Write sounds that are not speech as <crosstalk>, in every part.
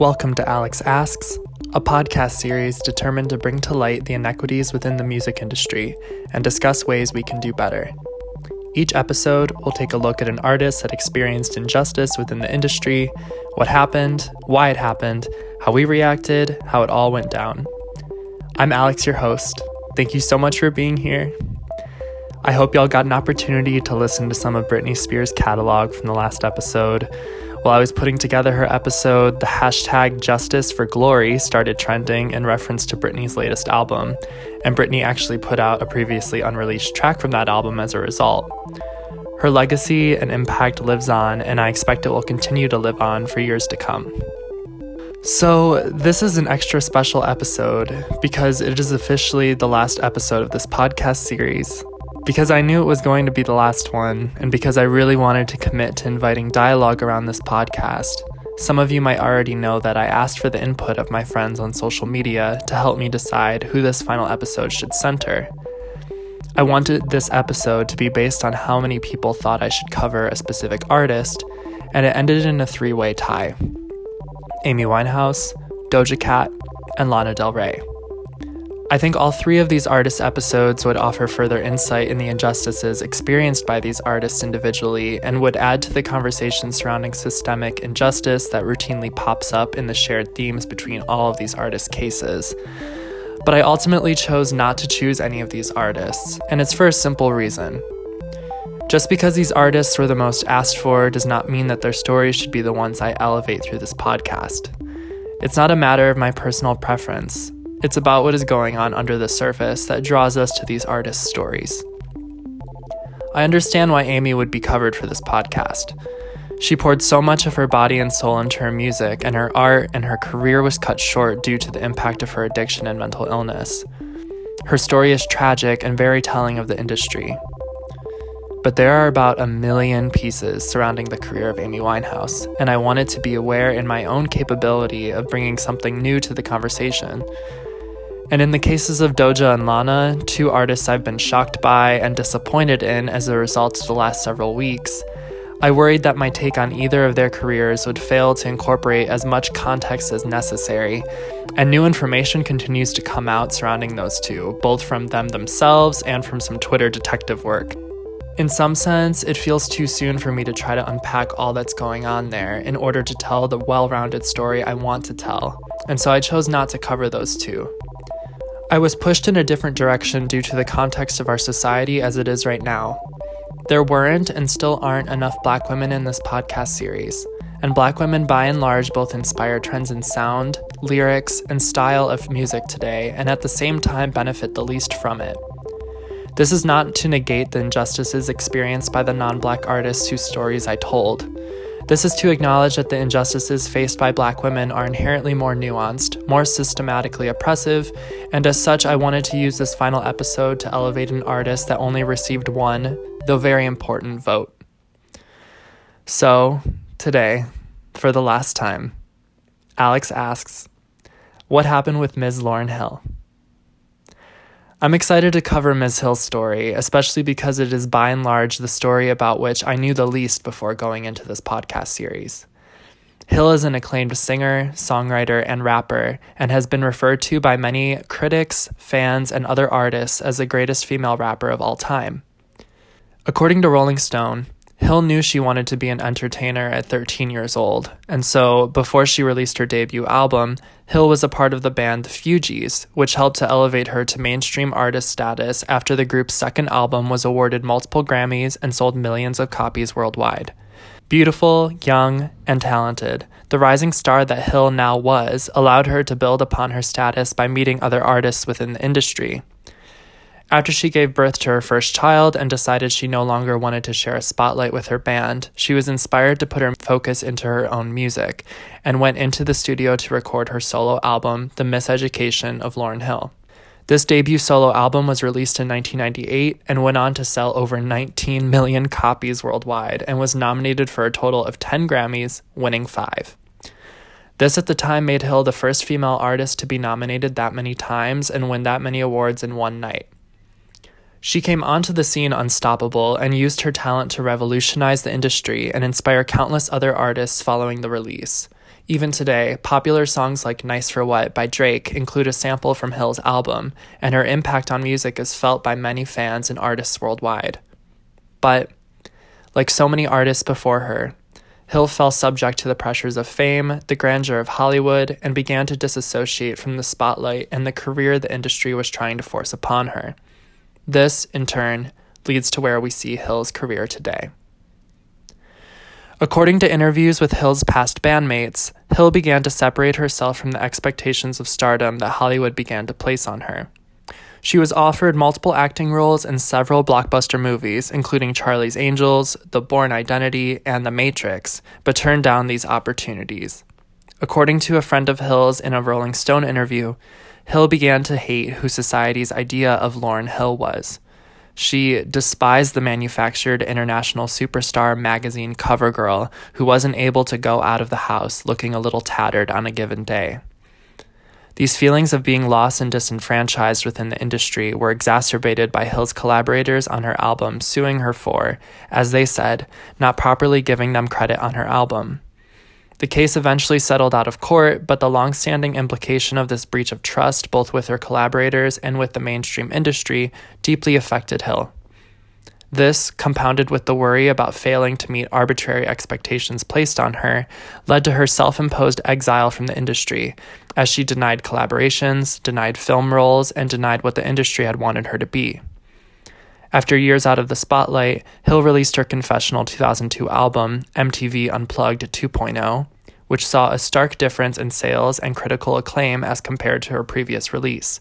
Welcome to Alex Asks, a podcast series determined to bring to light the inequities within the music industry and discuss ways we can do better. Each episode will take a look at an artist that experienced injustice within the industry, what happened, why it happened, how we reacted, how it all went down. I'm Alex, your host. Thank you so much for being here. I hope y'all got an opportunity to listen to some of Britney Spears' catalog from the last episode. While I was putting together her episode, the hashtag Justice for Glory started trending in reference to Britney's latest album, and Britney actually put out a previously unreleased track from that album as a result. Her legacy and impact lives on, and I expect it will continue to live on for years to come. So, this is an extra special episode because it is officially the last episode of this podcast series. Because I knew it was going to be the last one, and because I really wanted to commit to inviting dialogue around this podcast, some of you might already know that I asked for the input of my friends on social media to help me decide who this final episode should center. I wanted this episode to be based on how many people thought I should cover a specific artist, and it ended in a three way tie Amy Winehouse, Doja Cat, and Lana Del Rey. I think all three of these artist episodes would offer further insight in the injustices experienced by these artists individually and would add to the conversation surrounding systemic injustice that routinely pops up in the shared themes between all of these artist cases. But I ultimately chose not to choose any of these artists, and it's for a simple reason. Just because these artists were the most asked for does not mean that their stories should be the ones I elevate through this podcast. It's not a matter of my personal preference. It's about what is going on under the surface that draws us to these artists' stories. I understand why Amy would be covered for this podcast. She poured so much of her body and soul into her music, and her art and her career was cut short due to the impact of her addiction and mental illness. Her story is tragic and very telling of the industry. But there are about a million pieces surrounding the career of Amy Winehouse, and I wanted to be aware in my own capability of bringing something new to the conversation and in the cases of Doja and Lana, two artists I've been shocked by and disappointed in as a result of the last several weeks, I worried that my take on either of their careers would fail to incorporate as much context as necessary, and new information continues to come out surrounding those two, both from them themselves and from some Twitter detective work. In some sense, it feels too soon for me to try to unpack all that's going on there in order to tell the well rounded story I want to tell, and so I chose not to cover those two. I was pushed in a different direction due to the context of our society as it is right now. There weren't and still aren't enough black women in this podcast series, and black women by and large both inspire trends in sound, lyrics, and style of music today, and at the same time benefit the least from it. This is not to negate the injustices experienced by the non black artists whose stories I told. This is to acknowledge that the injustices faced by black women are inherently more nuanced, more systematically oppressive, and as such, I wanted to use this final episode to elevate an artist that only received one, though very important, vote. So, today, for the last time, Alex asks, What happened with Ms. Lauryn Hill? I'm excited to cover Ms. Hill's story, especially because it is by and large the story about which I knew the least before going into this podcast series. Hill is an acclaimed singer, songwriter, and rapper, and has been referred to by many critics, fans, and other artists as the greatest female rapper of all time. According to Rolling Stone, Hill knew she wanted to be an entertainer at 13 years old, and so, before she released her debut album, Hill was a part of the band The Fugees, which helped to elevate her to mainstream artist status after the group's second album was awarded multiple Grammys and sold millions of copies worldwide. Beautiful, young, and talented, the rising star that Hill now was allowed her to build upon her status by meeting other artists within the industry. After she gave birth to her first child and decided she no longer wanted to share a spotlight with her band, she was inspired to put her focus into her own music and went into the studio to record her solo album, The Miseducation of Lauryn Hill. This debut solo album was released in 1998 and went on to sell over 19 million copies worldwide and was nominated for a total of 10 Grammys, winning five. This at the time made Hill the first female artist to be nominated that many times and win that many awards in one night. She came onto the scene unstoppable and used her talent to revolutionize the industry and inspire countless other artists following the release. Even today, popular songs like Nice for What by Drake include a sample from Hill's album, and her impact on music is felt by many fans and artists worldwide. But, like so many artists before her, Hill fell subject to the pressures of fame, the grandeur of Hollywood, and began to disassociate from the spotlight and the career the industry was trying to force upon her. This, in turn, leads to where we see Hill's career today. According to interviews with Hill's past bandmates, Hill began to separate herself from the expectations of stardom that Hollywood began to place on her. She was offered multiple acting roles in several blockbuster movies, including Charlie's Angels, The Bourne Identity, and The Matrix, but turned down these opportunities. According to a friend of Hill's in a Rolling Stone interview, Hill began to hate who society's idea of Lauryn Hill was. She despised the manufactured international superstar magazine cover girl who wasn't able to go out of the house looking a little tattered on a given day. These feelings of being lost and disenfranchised within the industry were exacerbated by Hill's collaborators on her album suing her for, as they said, not properly giving them credit on her album. The case eventually settled out of court, but the long-standing implication of this breach of trust, both with her collaborators and with the mainstream industry, deeply affected Hill. This, compounded with the worry about failing to meet arbitrary expectations placed on her, led to her self imposed exile from the industry, as she denied collaborations, denied film roles, and denied what the industry had wanted her to be. After years out of the spotlight, Hill released her confessional 2002 album, MTV Unplugged 2.0, which saw a stark difference in sales and critical acclaim as compared to her previous release.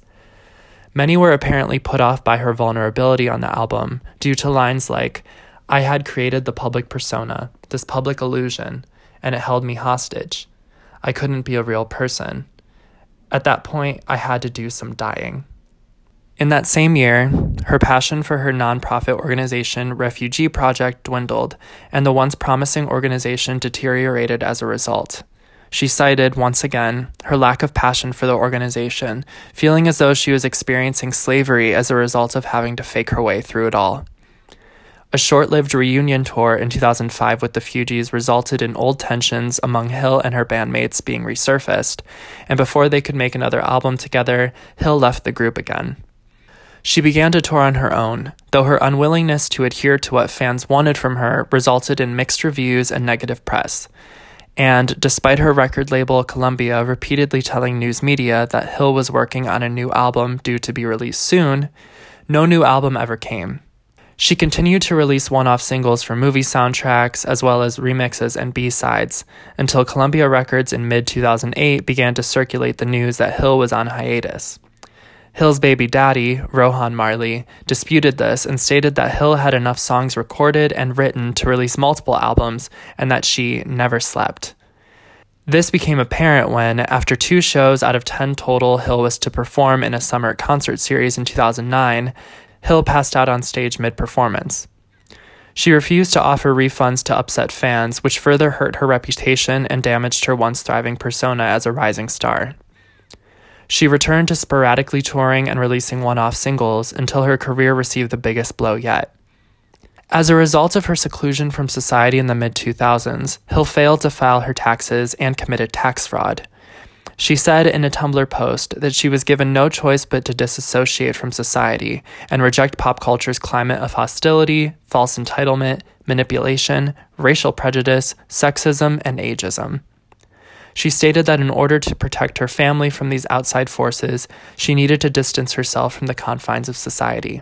Many were apparently put off by her vulnerability on the album due to lines like, I had created the public persona, this public illusion, and it held me hostage. I couldn't be a real person. At that point, I had to do some dying. In that same year, her passion for her nonprofit organization, Refugee Project, dwindled, and the once promising organization deteriorated as a result. She cited, once again, her lack of passion for the organization, feeling as though she was experiencing slavery as a result of having to fake her way through it all. A short lived reunion tour in 2005 with the Fugees resulted in old tensions among Hill and her bandmates being resurfaced, and before they could make another album together, Hill left the group again. She began to tour on her own, though her unwillingness to adhere to what fans wanted from her resulted in mixed reviews and negative press. And despite her record label Columbia repeatedly telling news media that Hill was working on a new album due to be released soon, no new album ever came. She continued to release one off singles for movie soundtracks as well as remixes and B sides until Columbia Records in mid 2008 began to circulate the news that Hill was on hiatus. Hill's baby daddy, Rohan Marley, disputed this and stated that Hill had enough songs recorded and written to release multiple albums and that she never slept. This became apparent when, after two shows out of 10 total Hill was to perform in a summer concert series in 2009, Hill passed out on stage mid performance. She refused to offer refunds to upset fans, which further hurt her reputation and damaged her once thriving persona as a rising star. She returned to sporadically touring and releasing one off singles until her career received the biggest blow yet. As a result of her seclusion from society in the mid 2000s, Hill failed to file her taxes and committed tax fraud. She said in a Tumblr post that she was given no choice but to disassociate from society and reject pop culture's climate of hostility, false entitlement, manipulation, racial prejudice, sexism, and ageism. She stated that in order to protect her family from these outside forces, she needed to distance herself from the confines of society.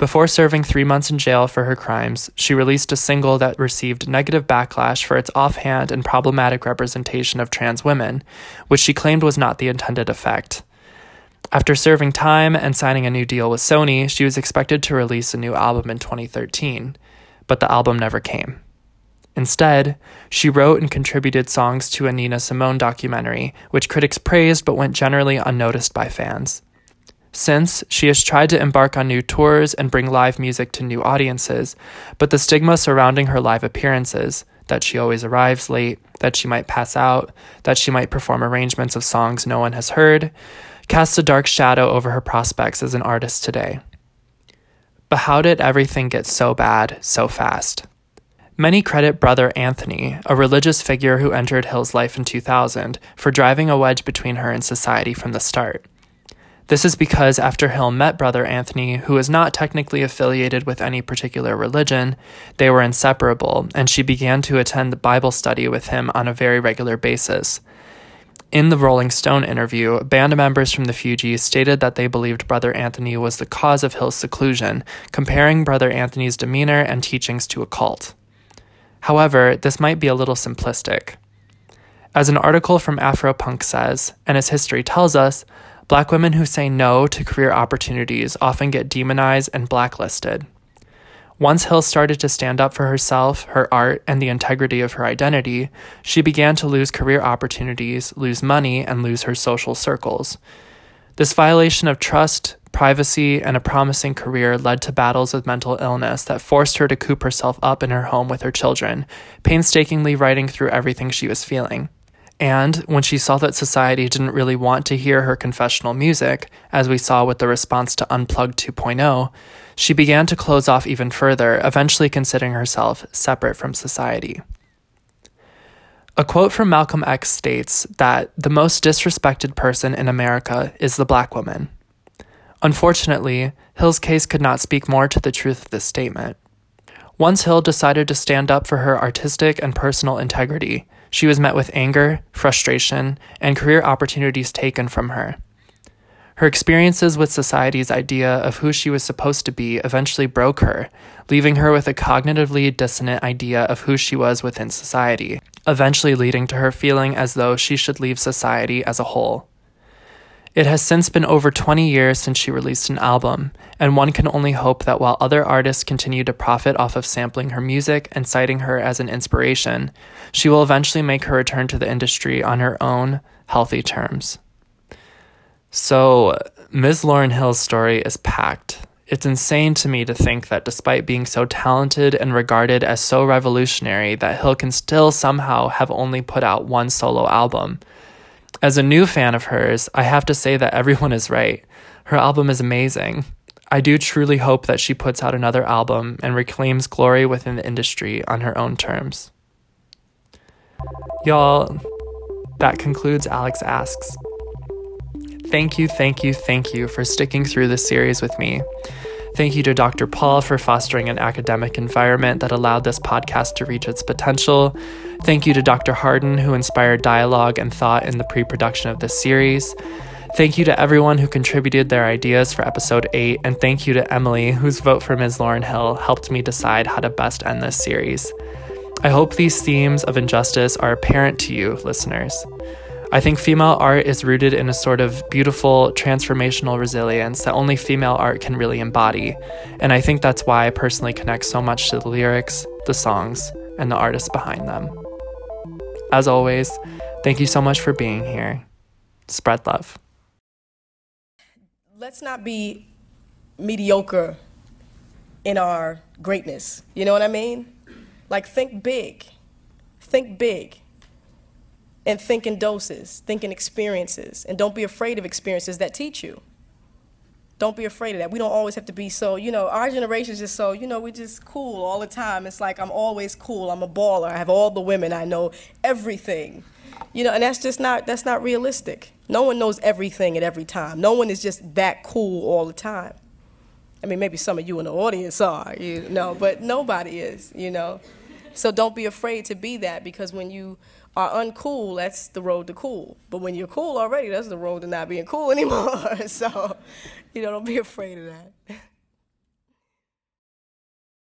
Before serving three months in jail for her crimes, she released a single that received negative backlash for its offhand and problematic representation of trans women, which she claimed was not the intended effect. After serving time and signing a new deal with Sony, she was expected to release a new album in 2013, but the album never came. Instead, she wrote and contributed songs to a Nina Simone documentary, which critics praised but went generally unnoticed by fans. Since, she has tried to embark on new tours and bring live music to new audiences, but the stigma surrounding her live appearances that she always arrives late, that she might pass out, that she might perform arrangements of songs no one has heard casts a dark shadow over her prospects as an artist today. But how did everything get so bad so fast? Many credit Brother Anthony, a religious figure who entered Hill's life in 2000, for driving a wedge between her and society from the start. This is because after Hill met Brother Anthony, who was not technically affiliated with any particular religion, they were inseparable, and she began to attend the Bible study with him on a very regular basis. In the Rolling Stone interview, band members from the Fugees stated that they believed Brother Anthony was the cause of Hill's seclusion, comparing Brother Anthony's demeanor and teachings to a cult. However, this might be a little simplistic. As an article from Afropunk says, and as history tells us, black women who say no to career opportunities often get demonized and blacklisted. Once Hill started to stand up for herself, her art, and the integrity of her identity, she began to lose career opportunities, lose money, and lose her social circles. This violation of trust, privacy, and a promising career led to battles with mental illness that forced her to coop herself up in her home with her children, painstakingly writing through everything she was feeling. And when she saw that society didn't really want to hear her confessional music, as we saw with the response to Unplugged 2.0, she began to close off even further, eventually considering herself separate from society. A quote from Malcolm X states that the most disrespected person in America is the black woman. Unfortunately, Hill's case could not speak more to the truth of this statement. Once Hill decided to stand up for her artistic and personal integrity, she was met with anger, frustration, and career opportunities taken from her. Her experiences with society's idea of who she was supposed to be eventually broke her, leaving her with a cognitively dissonant idea of who she was within society, eventually leading to her feeling as though she should leave society as a whole. It has since been over 20 years since she released an album, and one can only hope that while other artists continue to profit off of sampling her music and citing her as an inspiration, she will eventually make her return to the industry on her own, healthy terms. So, Ms. Lauryn Hill's story is packed. It's insane to me to think that despite being so talented and regarded as so revolutionary, that Hill can still somehow have only put out one solo album as a new fan of hers, I have to say that everyone is right. Her album is amazing. I do truly hope that she puts out another album and reclaims glory within the industry on her own terms. Y'all, that concludes Alex Asks. Thank you, thank you, thank you for sticking through this series with me. Thank you to Dr. Paul for fostering an academic environment that allowed this podcast to reach its potential. Thank you to Dr. Harden, who inspired dialogue and thought in the pre production of this series. Thank you to everyone who contributed their ideas for episode 8, and thank you to Emily, whose vote for Ms. Lauryn Hill helped me decide how to best end this series. I hope these themes of injustice are apparent to you, listeners. I think female art is rooted in a sort of beautiful, transformational resilience that only female art can really embody. And I think that's why I personally connect so much to the lyrics, the songs, and the artists behind them. As always, thank you so much for being here. Spread love. Let's not be mediocre in our greatness. You know what I mean? Like, think big. Think big and think in doses, think in experiences, and don't be afraid of experiences that teach you. Don't be afraid of that. We don't always have to be so, you know, our generation is just so, you know, we're just cool all the time. It's like I'm always cool. I'm a baller. I have all the women. I know everything. You know, and that's just not that's not realistic. No one knows everything at every time. No one is just that cool all the time. I mean, maybe some of you in the audience are, you know, but nobody is, you know. So don't be afraid to be that because when you are uncool, that's the road to cool. But when you're cool already, that's the road to not being cool <laughs> anymore. <laughs> so, you know, don't be afraid of that.